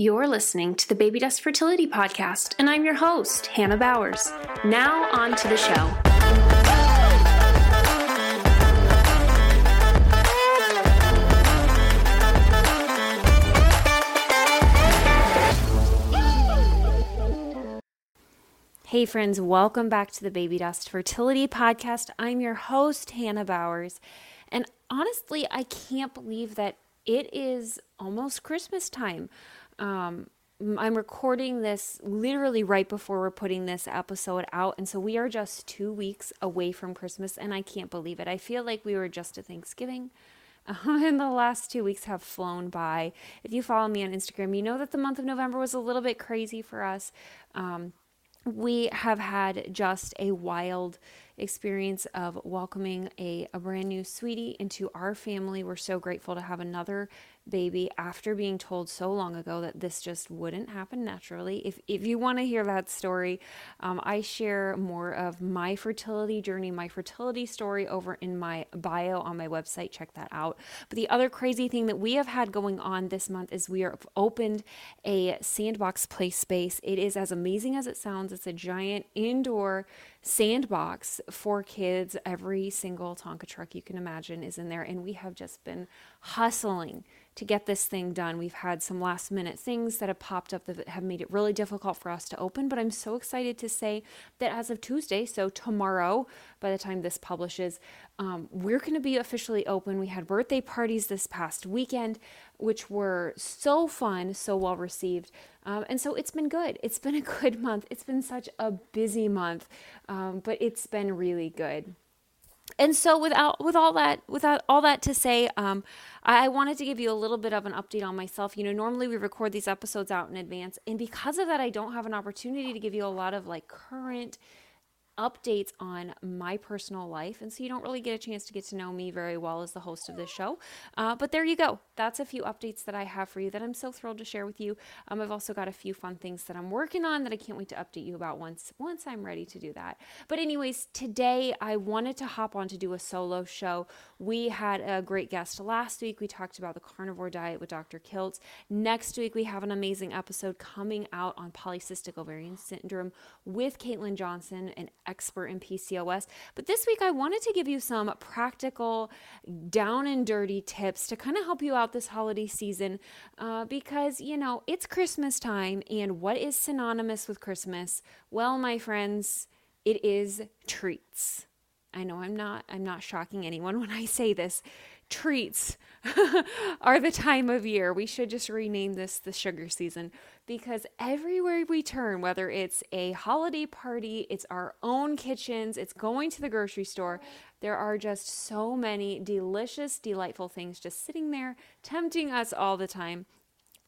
You're listening to the Baby Dust Fertility Podcast, and I'm your host, Hannah Bowers. Now, on to the show. Hey, friends, welcome back to the Baby Dust Fertility Podcast. I'm your host, Hannah Bowers. And honestly, I can't believe that it is almost Christmas time. Um, I'm recording this literally right before we're putting this episode out. And so we are just two weeks away from Christmas, and I can't believe it. I feel like we were just at Thanksgiving. Uh, and the last two weeks have flown by. If you follow me on Instagram, you know that the month of November was a little bit crazy for us. Um, we have had just a wild experience of welcoming a, a brand new sweetie into our family. We're so grateful to have another baby after being told so long ago that this just wouldn't happen naturally. If, if you want to hear that story, um, I share more of my fertility journey, my fertility story over in my bio on my website. Check that out. But the other crazy thing that we have had going on this month is we are opened a sandbox play space. It is as amazing as it sounds. It's a giant indoor sandbox for kids. Every single Tonka truck you can imagine is in there. And we have just been hustling to get this thing done. We've had some last minute things that have popped up that have made it really difficult for us to open, but I'm so excited to say that as of Tuesday, so tomorrow, by the time this publishes, um, we're going to be officially open. We had birthday parties this past weekend, which were so fun, so well received. Um, and so it's been good. It's been a good month. It's been such a busy month, um, but it's been really good and so without with all that without all that to say um, i wanted to give you a little bit of an update on myself. You know normally we record these episodes out in advance and because of that i don't have an opportunity to give you a lot of like current updates on my personal life. And so you don't really get a chance to get to know me very well as the host of this show. Uh, but there you go. That's a few updates that I have for you that I'm so thrilled to share with you. Um, I've also got a few fun things that I'm working on that I can't wait to update you about once once I'm ready to do that. But anyways, today I wanted to hop on to do a solo show. We had a great guest last week. We talked about the carnivore diet with Dr. Kiltz. Next week we have an amazing episode coming out on polycystic ovarian syndrome with Caitlin Johnson, an expert in PCOS. But this week, I wanted to give you some practical, down and dirty tips to kind of help you out this holiday season uh, because, you know, it's Christmas time. And what is synonymous with Christmas? Well, my friends, it is treats. I know I'm not I'm not shocking anyone when I say this treats are the time of year. We should just rename this the sugar season because everywhere we turn, whether it's a holiday party, it's our own kitchens, it's going to the grocery store, there are just so many delicious, delightful things just sitting there, tempting us all the time.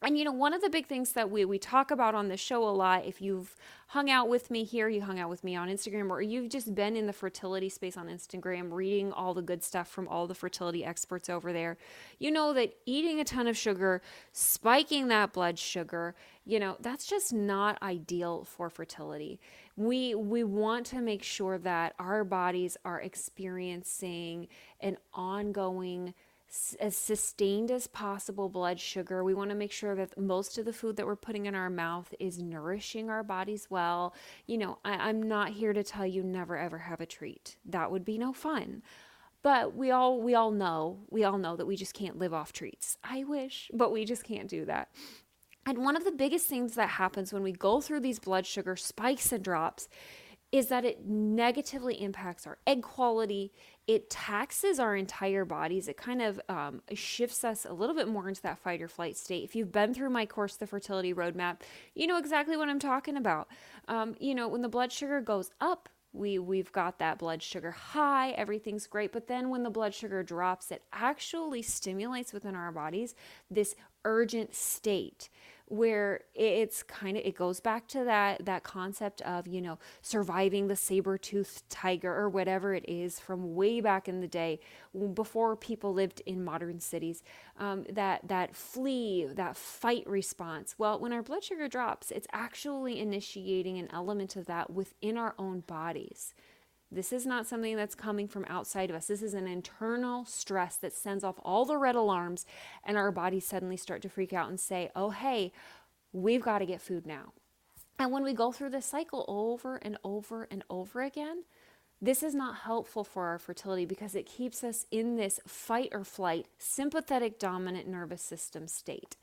And you know, one of the big things that we we talk about on the show a lot, if you've hung out with me here, you hung out with me on Instagram, or you've just been in the fertility space on Instagram, reading all the good stuff from all the fertility experts over there, you know that eating a ton of sugar, spiking that blood sugar, you know, that's just not ideal for fertility. We we want to make sure that our bodies are experiencing an ongoing as sustained as possible blood sugar. We want to make sure that most of the food that we're putting in our mouth is nourishing our bodies well. You know, I, am not here to tell you never ever have a treat. That would be no fun. But we all we all know, we all know that we just can't live off treats. I wish, but we just can't do that. And one of the biggest things that happens when we go through these blood sugar spikes and drops is that it negatively impacts our egg quality. It taxes our entire bodies. It kind of um, shifts us a little bit more into that fight or flight state. If you've been through my course, The Fertility Roadmap, you know exactly what I'm talking about. Um, you know, when the blood sugar goes up, we we've got that blood sugar high everything's great but then when the blood sugar drops it actually stimulates within our bodies this urgent state where it's kind of it goes back to that that concept of you know surviving the saber-toothed tiger or whatever it is from way back in the day before people lived in modern cities um, that that flee that fight response. Well when our blood sugar drops it's actually initiating an element of that within our own bodies this is not something that's coming from outside of us. This is an internal stress that sends off all the red alarms, and our bodies suddenly start to freak out and say, Oh, hey, we've got to get food now. And when we go through this cycle over and over and over again, this is not helpful for our fertility because it keeps us in this fight or flight, sympathetic dominant nervous system state.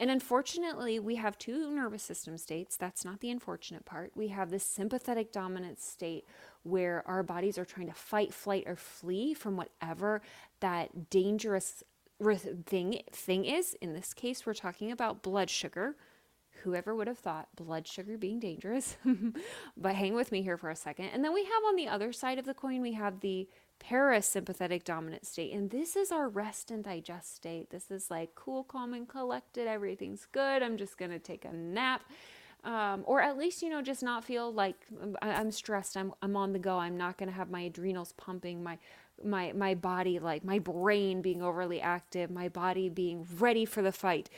And unfortunately, we have two nervous system states. That's not the unfortunate part. We have this sympathetic dominant state where our bodies are trying to fight, flight, or flee from whatever that dangerous thing thing is. In this case, we're talking about blood sugar. Whoever would have thought blood sugar being dangerous? but hang with me here for a second. And then we have on the other side of the coin, we have the parasympathetic dominant state. And this is our rest and digest state. This is like cool, calm, and collected. Everything's good. I'm just going to take a nap. Um, or at least, you know, just not feel like I'm stressed. I'm, I'm on the go. I'm not going to have my adrenals pumping, my, my, my body, like my brain being overly active, my body being ready for the fight.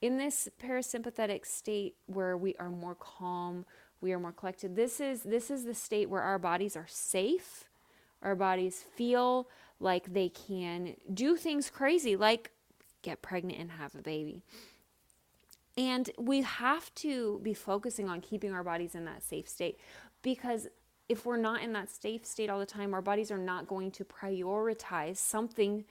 In this parasympathetic state where we are more calm, we are more collected. This is this is the state where our bodies are safe our bodies feel like they can do things crazy, like get pregnant and have a baby. And we have to be focusing on keeping our bodies in that safe state because if we're not in that safe state all the time, our bodies are not going to prioritize something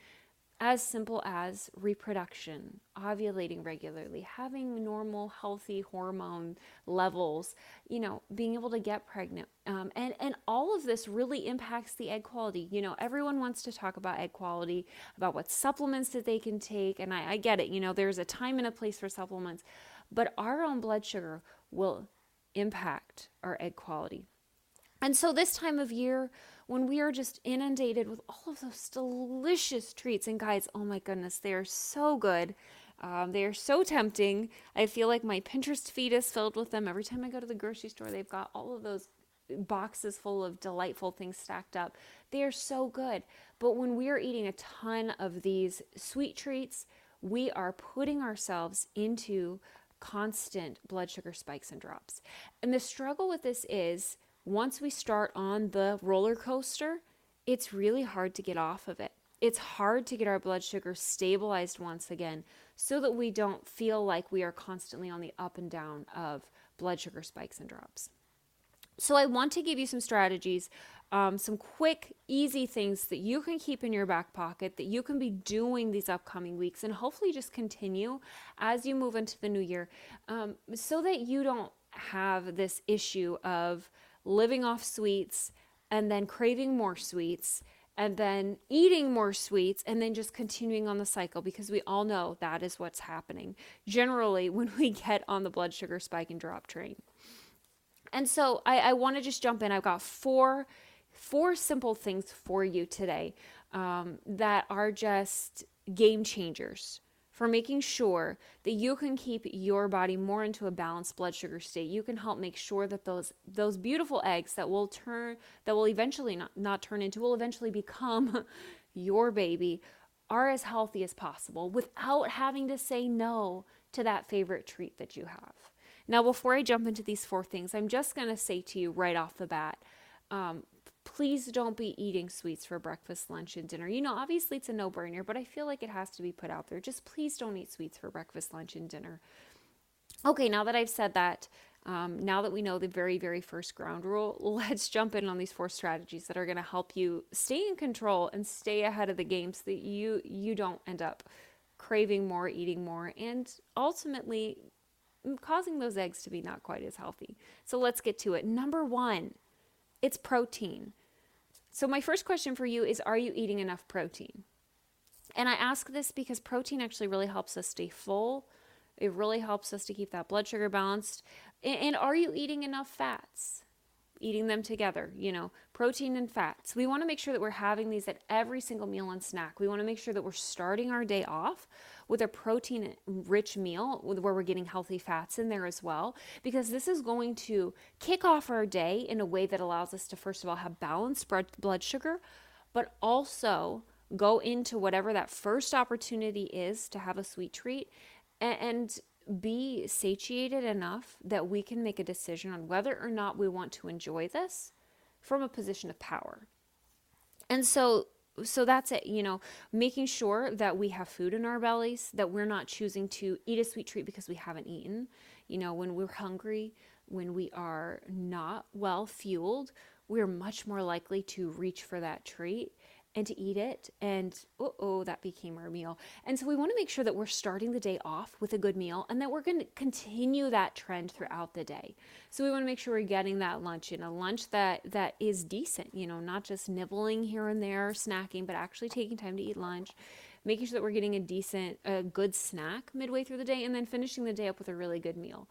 as simple as reproduction, ovulating regularly, having normal, healthy hormone levels, you know, being able to get pregnant. Um, and, and all of this really impacts the egg quality. You know, everyone wants to talk about egg quality, about what supplements that they can take. And I, I get it, you know, there's a time and a place for supplements, but our own blood sugar will impact our egg quality. And so this time of year, when we are just inundated with all of those delicious treats. And guys, oh my goodness, they are so good. Um, they are so tempting. I feel like my Pinterest feed is filled with them. Every time I go to the grocery store, they've got all of those boxes full of delightful things stacked up. They are so good. But when we are eating a ton of these sweet treats, we are putting ourselves into constant blood sugar spikes and drops. And the struggle with this is once we start on the roller coaster, it's really hard to get off of it. It's hard to get our blood sugar stabilized once again so that we don't feel like we are constantly on the up and down of blood sugar spikes and drops. So, I want to give you some strategies, um, some quick, easy things that you can keep in your back pocket that you can be doing these upcoming weeks and hopefully just continue as you move into the new year um, so that you don't have this issue of living off sweets and then craving more sweets and then eating more sweets and then just continuing on the cycle because we all know that is what's happening generally when we get on the blood sugar spike and drop train. And so I, I want to just jump in. I've got four four simple things for you today um, that are just game changers for making sure that you can keep your body more into a balanced blood sugar state. You can help make sure that those those beautiful eggs that will turn that will eventually not, not turn into will eventually become your baby are as healthy as possible without having to say no to that favorite treat that you have. Now, before I jump into these four things, I'm just going to say to you right off the bat um, please don't be eating sweets for breakfast, lunch, and dinner. You know, obviously it's a no brainer, but I feel like it has to be put out there. Just please don't eat sweets for breakfast, lunch, and dinner. Okay, now that I've said that, um, now that we know the very, very first ground rule, let's jump in on these four strategies that are going to help you stay in control and stay ahead of the game so that you you don't end up craving more, eating more, and ultimately causing those eggs to be not quite as healthy. So let's get to it. Number one, it's protein. So, my first question for you is Are you eating enough protein? And I ask this because protein actually really helps us stay full. It really helps us to keep that blood sugar balanced. And are you eating enough fats? Eating them together, you know, protein and fats. We want to make sure that we're having these at every single meal and snack. We want to make sure that we're starting our day off with a protein rich meal where we're getting healthy fats in there as well, because this is going to kick off our day in a way that allows us to, first of all, have balanced blood sugar, but also go into whatever that first opportunity is to have a sweet treat and be satiated enough that we can make a decision on whether or not we want to enjoy this from a position of power. And so so that's it, you know, making sure that we have food in our bellies, that we're not choosing to eat a sweet treat because we haven't eaten. You know, when we're hungry, when we are not well fueled, we're much more likely to reach for that treat and to eat it. And oh, oh, that became our meal. And so we want to make sure that we're starting the day off with a good meal and that we're going to continue that trend throughout the day. So we want to make sure we're getting that lunch in a lunch that that is decent, you know, not just nibbling here and there, snacking, but actually taking time to eat lunch. Making sure that we're getting a decent, a good snack midway through the day, and then finishing the day up with a really good meal.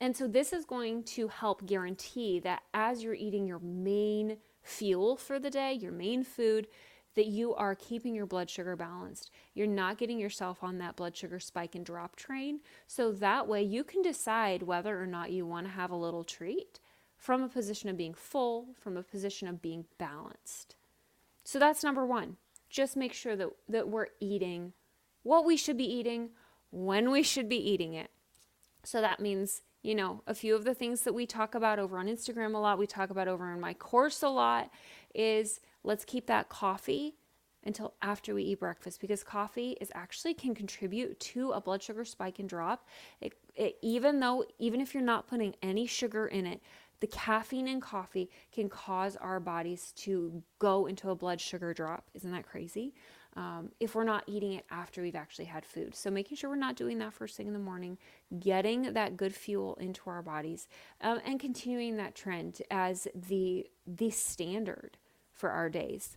And so this is going to help guarantee that as you're eating your main fuel for the day, your main food, that you are keeping your blood sugar balanced. You're not getting yourself on that blood sugar spike and drop train. So that way you can decide whether or not you want to have a little treat from a position of being full, from a position of being balanced. So that's number one. Just make sure that, that we're eating what we should be eating, when we should be eating it. So that means, you know, a few of the things that we talk about over on Instagram a lot, we talk about over in my course a lot, is let's keep that coffee until after we eat breakfast because coffee is actually can contribute to a blood sugar spike and drop. It, it, even though, even if you're not putting any sugar in it, the caffeine in coffee can cause our bodies to go into a blood sugar drop. Isn't that crazy? Um, if we're not eating it after we've actually had food. So making sure we're not doing that first thing in the morning, getting that good fuel into our bodies, um, and continuing that trend as the the standard for our days.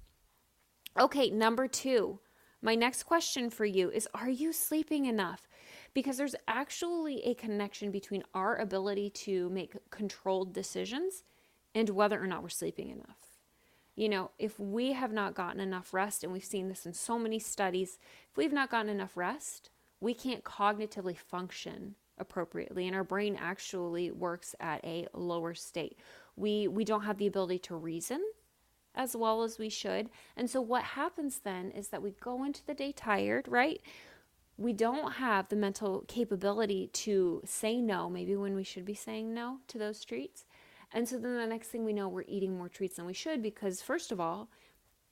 Okay, number two. My next question for you is Are you sleeping enough? Because there's actually a connection between our ability to make controlled decisions and whether or not we're sleeping enough. You know, if we have not gotten enough rest, and we've seen this in so many studies, if we've not gotten enough rest, we can't cognitively function appropriately and our brain actually works at a lower state. We we don't have the ability to reason as well as we should. And so what happens then is that we go into the day tired, right? We don't have the mental capability to say no, maybe when we should be saying no to those treats. And so then the next thing we know, we're eating more treats than we should because, first of all,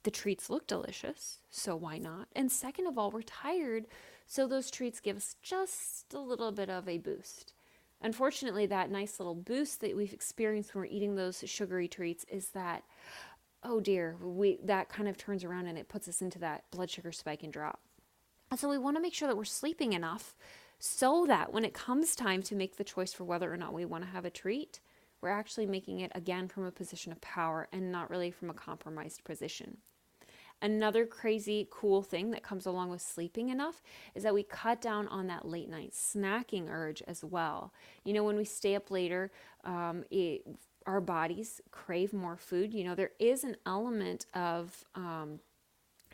the treats look delicious, so why not? And second of all, we're tired, so those treats give us just a little bit of a boost. Unfortunately, that nice little boost that we've experienced when we're eating those sugary treats is that oh dear, we that kind of turns around and it puts us into that blood sugar spike and drop. And so we want to make sure that we're sleeping enough so that when it comes time to make the choice for whether or not we want to have a treat, we're actually making it again from a position of power and not really from a compromised position. Another crazy cool thing that comes along with sleeping enough is that we cut down on that late night snacking urge as well. You know, when we stay up later, um, it our bodies crave more food. You know, there is an element of um,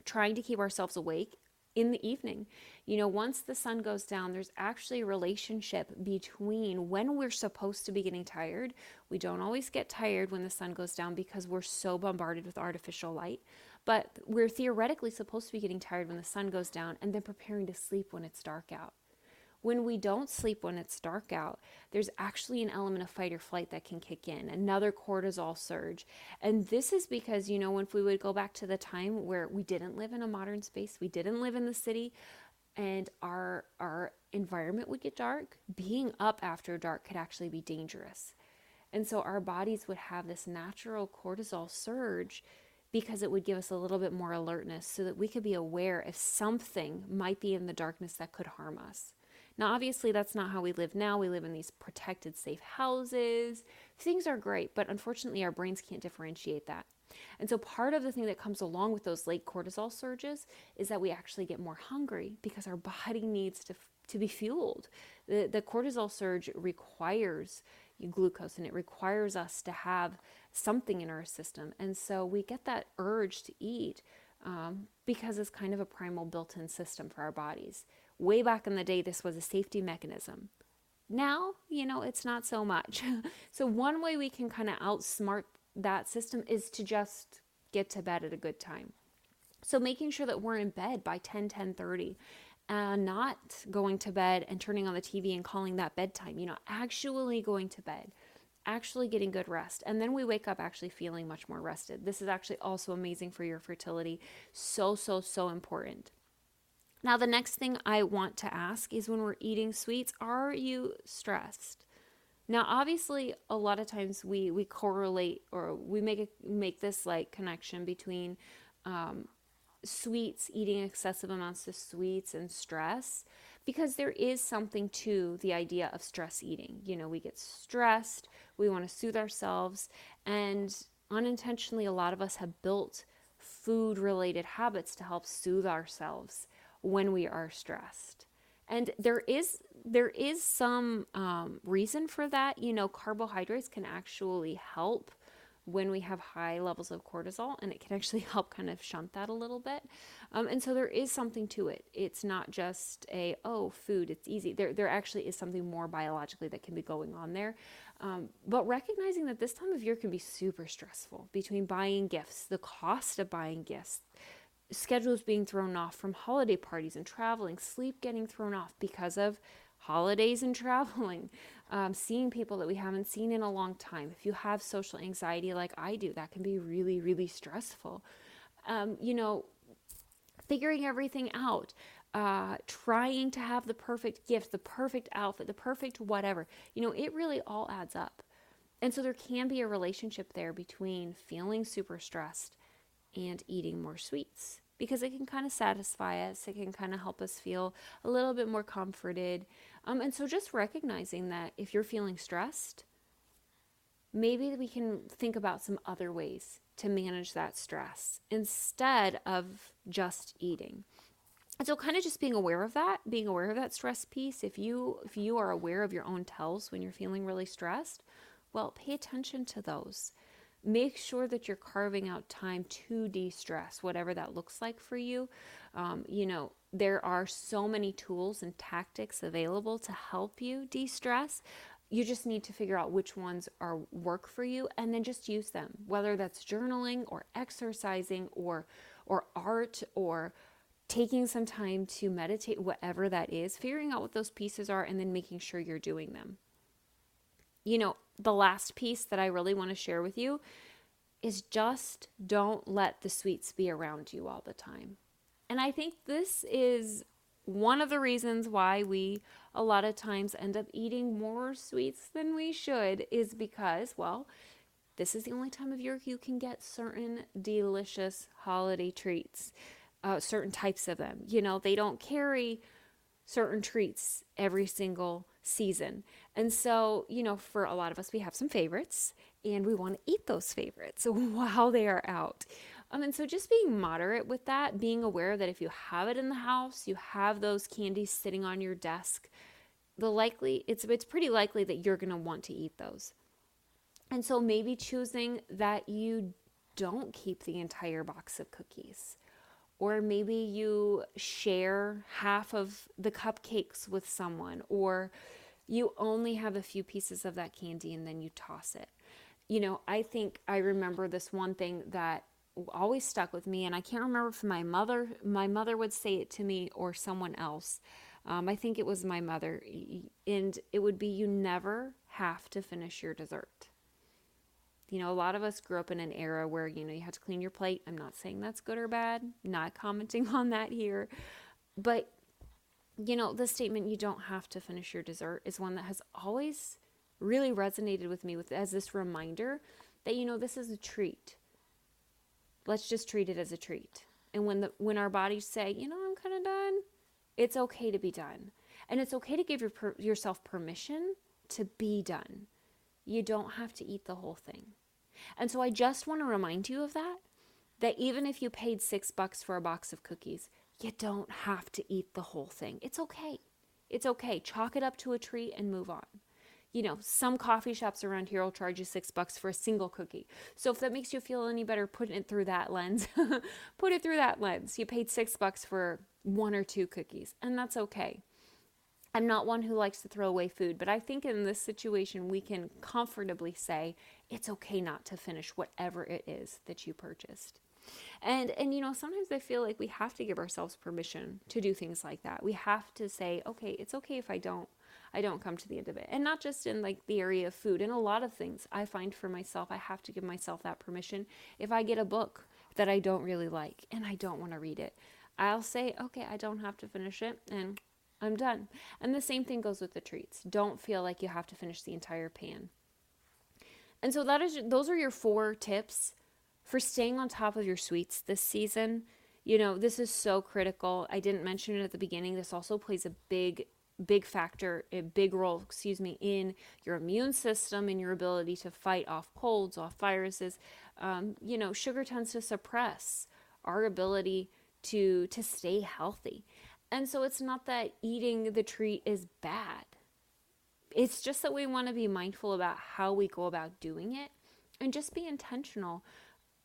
trying to keep ourselves awake in the evening. You know, once the sun goes down, there's actually a relationship between when we're supposed to be getting tired. We don't always get tired when the sun goes down because we're so bombarded with artificial light, but we're theoretically supposed to be getting tired when the sun goes down and then preparing to sleep when it's dark out. When we don't sleep when it's dark out, there's actually an element of fight or flight that can kick in, another cortisol surge. And this is because, you know, if we would go back to the time where we didn't live in a modern space, we didn't live in the city, and our our environment would get dark, being up after dark could actually be dangerous. And so our bodies would have this natural cortisol surge because it would give us a little bit more alertness so that we could be aware if something might be in the darkness that could harm us. Now, obviously, that's not how we live now. We live in these protected, safe houses. Things are great, but unfortunately, our brains can't differentiate that. And so, part of the thing that comes along with those late cortisol surges is that we actually get more hungry because our body needs to, to be fueled. The, the cortisol surge requires glucose and it requires us to have something in our system. And so, we get that urge to eat um, because it's kind of a primal built in system for our bodies. Way back in the day, this was a safety mechanism. Now, you know, it's not so much. so, one way we can kind of outsmart that system is to just get to bed at a good time. So, making sure that we're in bed by 10, 10 30 and not going to bed and turning on the TV and calling that bedtime, you know, actually going to bed actually getting good rest. And then we wake up actually feeling much more rested. This is actually also amazing for your fertility. So, so, so important. Now, the next thing I want to ask is when we're eating sweets, are you stressed? Now, obviously, a lot of times we we correlate or we make a, make this like connection between um, sweets, eating excessive amounts of sweets, and stress, because there is something to the idea of stress eating. You know, we get stressed, we want to soothe ourselves, and unintentionally, a lot of us have built food related habits to help soothe ourselves when we are stressed and there is there is some um, reason for that. You know carbohydrates can actually help when we have high levels of cortisol and it can actually help kind of shunt that a little bit. Um, and so there is something to it. It's not just a oh food it's easy. There, there actually is something more biologically that can be going on there. Um, but recognizing that this time of year can be super stressful between buying gifts the cost of buying gifts schedules being thrown off from holiday parties and traveling, sleep getting thrown off because of holidays and traveling, um, seeing people that we haven't seen in a long time. If you have social anxiety like I do, that can be really, really stressful. Um, you know, figuring everything out, uh, trying to have the perfect gift, the perfect outfit, the perfect whatever, you know, it really all adds up. And so there can be a relationship there between feeling super stressed and eating more sweets because it can kind of satisfy us. It can kind of help us feel a little bit more comforted. Um, and so just recognizing that if you're feeling stressed, maybe we can think about some other ways to manage that stress instead of just eating. And so kind of just being aware of that, being aware of that stress piece. If you if you are aware of your own tells when you're feeling really stressed, well, pay attention to those make sure that you're carving out time to de stress, whatever that looks like for you. Um, you know, there are so many tools and tactics available to help you de stress. You just need to figure out which ones are work for you and then just use them, whether that's journaling or exercising or or art or taking some time to meditate, whatever that is, figuring out what those pieces are and then making sure you're doing them. You know, the last piece that I really want to share with you is just don't let the sweets be around you all the time. And I think this is one of the reasons why we a lot of times end up eating more sweets than we should is because, well, this is the only time of year you can get certain delicious holiday treats, uh, certain types of them. You know, they don't carry certain treats every single season. And so, you know, for a lot of us, we have some favorites and we want to eat those favorites while they are out. Um, and so just being moderate with that, being aware that if you have it in the house, you have those candies sitting on your desk, the likely it's it's pretty likely that you're going to want to eat those. And so maybe choosing that you don't keep the entire box of cookies or maybe you share half of the cupcakes with someone, or you only have a few pieces of that candy and then you toss it. You know, I think I remember this one thing that always stuck with me, and I can't remember if my mother my mother would say it to me or someone else. Um, I think it was my mother, and it would be you never have to finish your dessert. You know, a lot of us grew up in an era where, you know, you had to clean your plate. I'm not saying that's good or bad, not commenting on that here. But, you know, the statement, you don't have to finish your dessert, is one that has always really resonated with me with as this reminder that, you know, this is a treat. Let's just treat it as a treat. And when the when our bodies say, you know, I'm kind of done, it's okay to be done. And it's okay to give your, yourself permission to be done. You don't have to eat the whole thing. And so I just want to remind you of that that even if you paid 6 bucks for a box of cookies, you don't have to eat the whole thing. It's okay. It's okay. Chalk it up to a treat and move on. You know, some coffee shops around here will charge you six bucks for a single cookie. So if that makes you feel any better, put it through that lens. put it through that lens. You paid six bucks for one or two cookies, and that's okay. I'm not one who likes to throw away food, but I think in this situation we can comfortably say it's okay not to finish whatever it is that you purchased. And and you know, sometimes I feel like we have to give ourselves permission to do things like that. We have to say, okay, it's okay if I don't I don't come to the end of it. And not just in like the area of food, in a lot of things. I find for myself I have to give myself that permission. If I get a book that I don't really like and I don't want to read it, I'll say, okay, I don't have to finish it, and I'm done. And the same thing goes with the treats. Don't feel like you have to finish the entire pan. And so that is those are your four tips for staying on top of your sweets this season. You know, this is so critical. I didn't mention it at the beginning. This also plays a big big factor, a big role, excuse me, in your immune system and your ability to fight off colds, off viruses. Um, you know, sugar tends to suppress our ability to to stay healthy. And so it's not that eating the treat is bad. It's just that we want to be mindful about how we go about doing it and just be intentional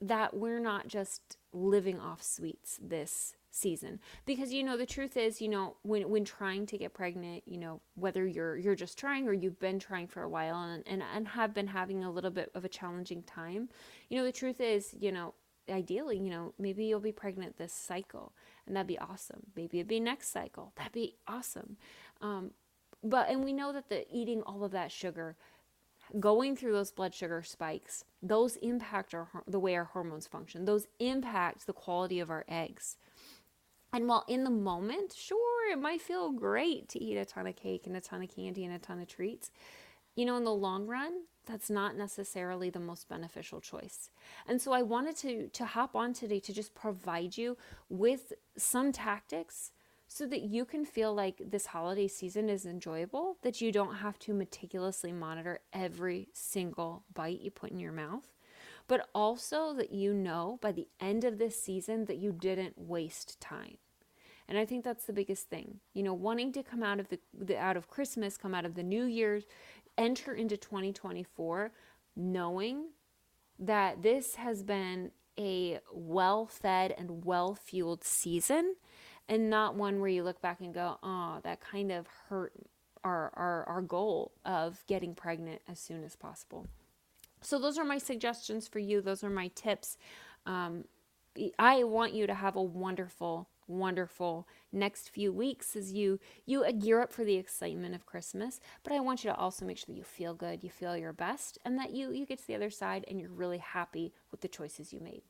that we're not just living off sweets this season. Because you know the truth is you know when when trying to get pregnant you know whether you're you're just trying or you've been trying for a while and and, and have been having a little bit of a challenging time you know the truth is you know ideally you know maybe you'll be pregnant this cycle and that'd be awesome. Maybe it'd be next cycle. That'd be awesome. Um, but and we know that the eating all of that sugar going through those blood sugar spikes those impact our the way our hormones function those impact the quality of our eggs and while in the moment, sure, it might feel great to eat a ton of cake and a ton of candy and a ton of treats, you know, in the long run, that's not necessarily the most beneficial choice. And so I wanted to to hop on today to just provide you with some tactics so that you can feel like this holiday season is enjoyable, that you don't have to meticulously monitor every single bite you put in your mouth, but also that you know by the end of this season that you didn't waste time. And I think that's the biggest thing. You know, wanting to come out of the, the out of Christmas, come out of the new year, enter into 2024 knowing that this has been a well-fed and well-fueled season and not one where you look back and go, "Oh, that kind of hurt our our our goal of getting pregnant as soon as possible." So those are my suggestions for you. Those are my tips. Um, I want you to have a wonderful, wonderful next few weeks as you you gear up for the excitement of Christmas. But I want you to also make sure that you feel good, you feel your best, and that you you get to the other side and you're really happy with the choices you made.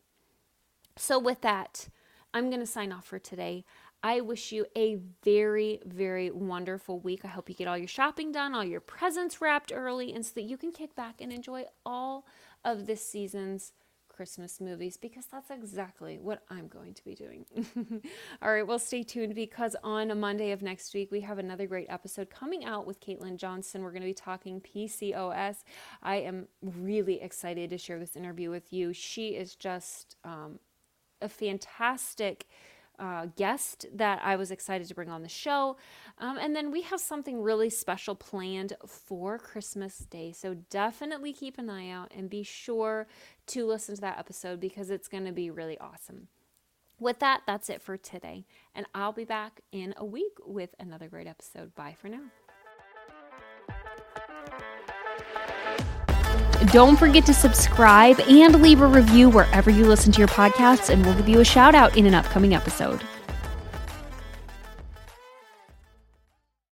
So with that, I'm going to sign off for today. I wish you a very, very wonderful week. I hope you get all your shopping done, all your presents wrapped early, and so that you can kick back and enjoy all of this season's Christmas movies because that's exactly what I'm going to be doing. All right, well, stay tuned because on a Monday of next week, we have another great episode coming out with Caitlin Johnson. We're going to be talking PCOS. I am really excited to share this interview with you. She is just um, a fantastic uh, guest that I was excited to bring on the show. Um, and then we have something really special planned for Christmas Day. So definitely keep an eye out and be sure to listen to that episode because it's going to be really awesome. With that, that's it for today. And I'll be back in a week with another great episode. Bye for now. Don't forget to subscribe and leave a review wherever you listen to your podcasts, and we'll give you a shout out in an upcoming episode.